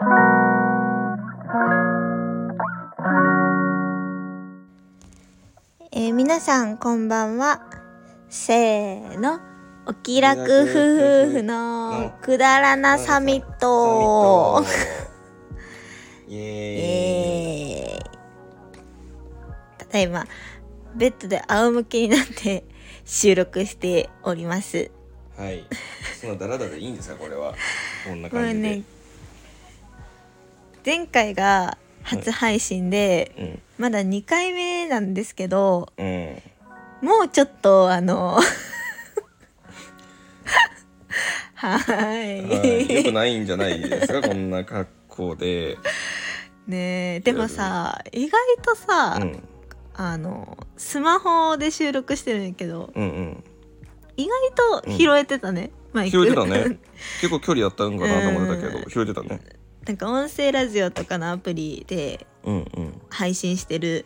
えー皆さんこんばんは。せーの。お気楽夫婦のくだらなサミット。イエーただいまベッドで仰向けになって 収録しております。はい。そんなダラダラいいんですかこれは。こんな感じで、ね前回が初配信で、まだ2回目なんですけどうん。うんもうちょっとあのは はい。よくないんじゃないですか？こんな格好で。ねえ。でもさ意外とさ、うん。あのスマホで収録してるんやけどうんうん。意外と拾えてたね、マイク拾えてたね。結構距離あったんかなと思ってたけうん。ど拾えてたねなんか音声ラジオとかのアプリで配信してる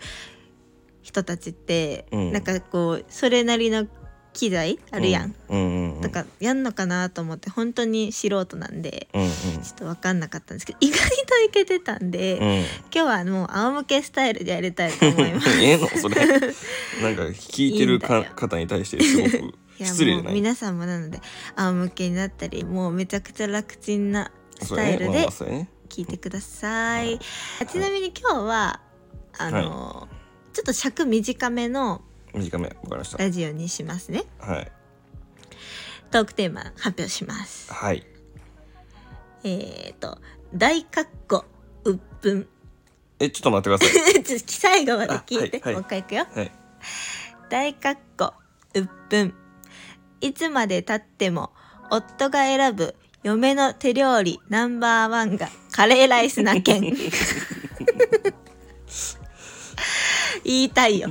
人たちって、うん。なんかこうそれなりの機材あるやん、うんうんうんだからやんのかなと思って本当に素人なんでうんうん。ちょっと分かんなかったんですけど意外といけてたんで、うん。今日はもう仰向けスタイルでやりたいと思います。ええのそれ？なんか聞いてる方に対してすごく失礼な。い皆さんもなので仰向けになったりもうめちゃくちゃ楽ちんなスタイルで聞いてください。あちなみに今日はあの、ちょっと尺短めの短めわかりましたラジオにしますね。はいトークテーマ発表します。はいえっ、と大括弧うっぷん。えちょっと待ってください ちょっと最後まで聞いて、あはいはいもう一回いくよ。はい大括弧うっぷんいつまでたっても夫が選ぶ嫁の手料理ナンバーワンがカレーライスな件 言いたいよ。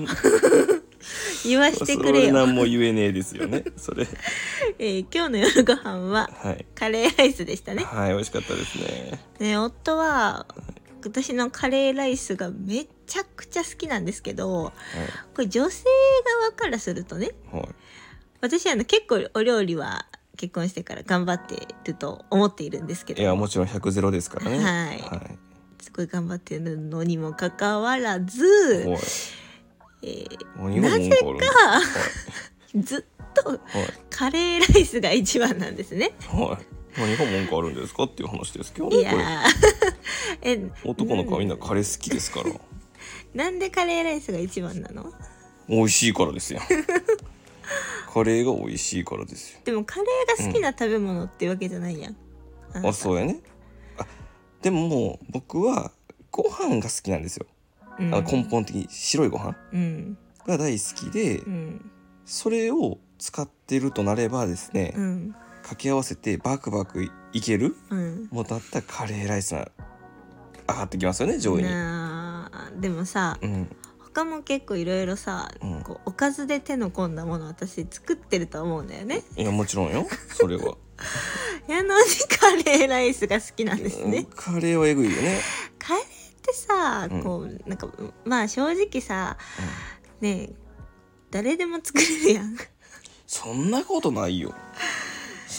言わしてくれよ、何も言えねえですよね。それ。えー今日の夜ご飯ははい。カレーライスでしたね。はい美味しかったですね。ね夫は私のカレーライスがめちゃくちゃ好きなんですけどこれ女性側からするとねはい。はい私はあの結構お料理は結婚してから頑張ってると思っているんですけいやどもちろん100ゼロですからね。はい。はい。すごい頑張ってるのにもかかわらず、えー何が文句あるんですかずっとはい。カレーライスが一番なんですね。はい。はい何が文句あるんですかっていう話ですけどいやね え男の子はみんなカレー好きですから。なんでカレーライスが一番なの？美味しいからですよ カレーが美味しいからですよ。でもカレーが好きな食べ物ってわけじゃないやん。ああそうやね。あでももう僕はご飯が好きなんですよ、うん。あの根本的に白いご飯。うん。が大好きで、うん。それを使ってるとなればですね、うん。掛け合わせてバクバクいけるうん。もうだったらカレーライスが上がってきますよね上位に。なあ。でもさうん、他も結構いろいろさ、うんこうおかずで手の込んだもの私作ってると思うんだよね。いやもちろんよそれは。やのにカレーライスが好きなんですね。カレーはえぐいよね。カレーってさうんこうなんかまあ正直さねえ誰でも作れるやん。そんなことないよ。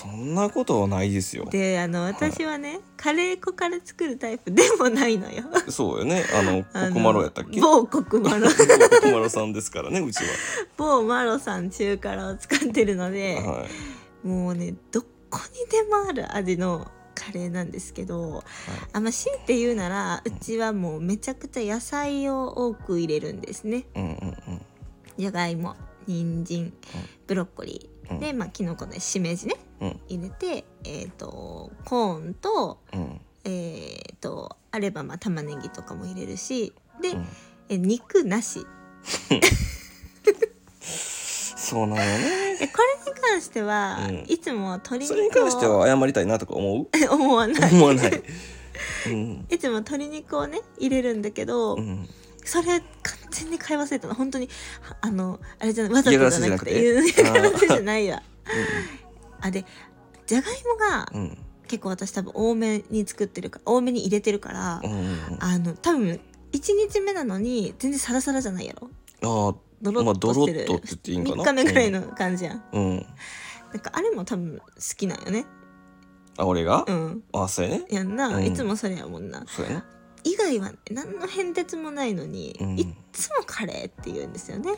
そんなことはないですよ。であの私はね、カレー粉から作るタイプでもないのよ。そうよね。あの あのコクマロやったっけ？某コクマロコクマロさんですからねうち 某マロさん中辛を使ってるので、は。はい。もうねどこにでもある味のカレーなんですけど、あまあ強いて言うならうちはもうめちゃくちゃ野菜を多く入れるんですねうんうんうん。じゃがいも人参ブロッコリー、うんでまあきのこのしめじねうん入れてえっ、とコーンとうんえっ、とあればまあ玉ねぎとかも入れるしで、うん。え肉なしそうなんよね。えこれに関しては、うんいつも鶏それに関しては謝りたいなとか思う？思わない思わない。うん いつも鶏肉をね入れるんだけど、うん。それ完全に買い忘れたの。本当にはあのあれじゃないわざとじゃなくて嫌がらせじゃなくて？嫌がらせじゃないわあでじゃがいもがうん。うん結構私多分多めに作ってるから多めに入れてるから、うんうん。あの多分1日目なのに全然サラサラじゃないやろ。あドロまあッとしてる、ドロッとって言っていいんかな？3日目ぐらいの感じやん、あ。うん。なんかあれも多分好きなんよねあ俺が、うんあそうやねやんな、うんいつもそれやもんなそうやな以外はね何の変哲もないのに、うん。いっつもカレーって言うんですよね。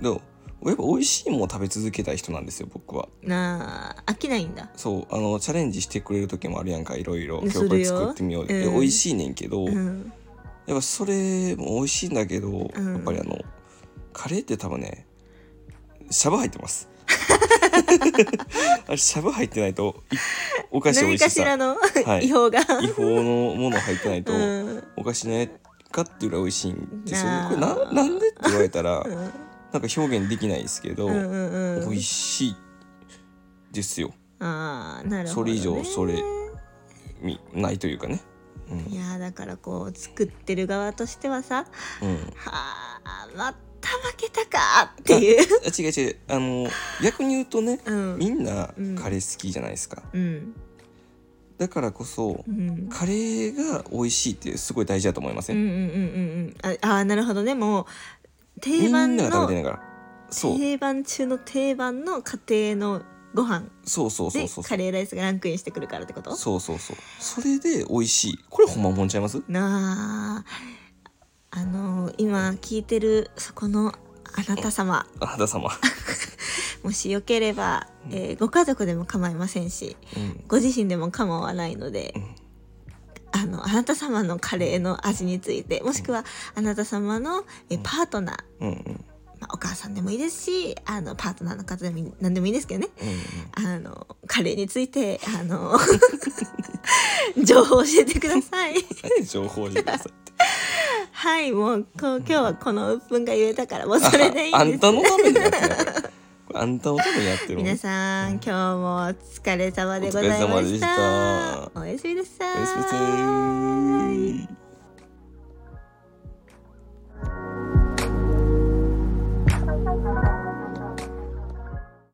でもやっぱ美味しいもの食べ続けたい人なんですよ僕は。なあ飽きないんだ。そうあのチャレンジしてくれる時もあるやんかいろいろ。今日これ作ってみよう、で。うん。美味しいねんけど、うん。やっぱそれも美味しいんだけど、ん。やっぱりあのカレーって多分ねシャバ入ってます。あれシャバ入ってないといお菓子美何味しさ。かしらの、はい。違法が。違法のもの入ってないと、うん。お菓子ねかっていうぐらい美味しいんですよ。なあ。これななんでって言われたらうん。なんか表現できないですけど、うんうんうん美味しいですよ。ああなるほど、ね、それ以上それみないというかね。いやーだからこう作ってる側としてはさうん、うん、はあまた負けたかっていう。あ違う違う。あの逆に言うとねうん。みんなうん。カレー好きじゃないですか、うん。だからこそうん。カレーが美味しいってすごい大事だと思いません、うんうんうんうんうん。ああーなるほどね。もう定み番の定番中の定番の家庭のご飯。そうそうそうでそう。カレーライスがランクインしてくるからってこと？そうそうそう。それで美味しい。これほんまもんちゃいます？なああのー今聞いてるそこのあなた様。あなた様。もしよければ、えーご家族でも構いませんしうん。ご自身でも構わないので、うん。あのあなた様のカレーの味についてもしくはあなた様のえパートナー、うんうん。まあ、お母さんでもいいですしあのパートナーの方でも何でもいいですけどね。うんうん。あのカレーについてあの 情報を教えてください。何 情報を教えてくださいはいもうこう今日はこの鬱憤が言えたからもうそれでいいあです。んたのためにやってるこれこれあんたのためにやってる皆さん今日もお疲れ様でございました。おやすみなさい。おやすみなさい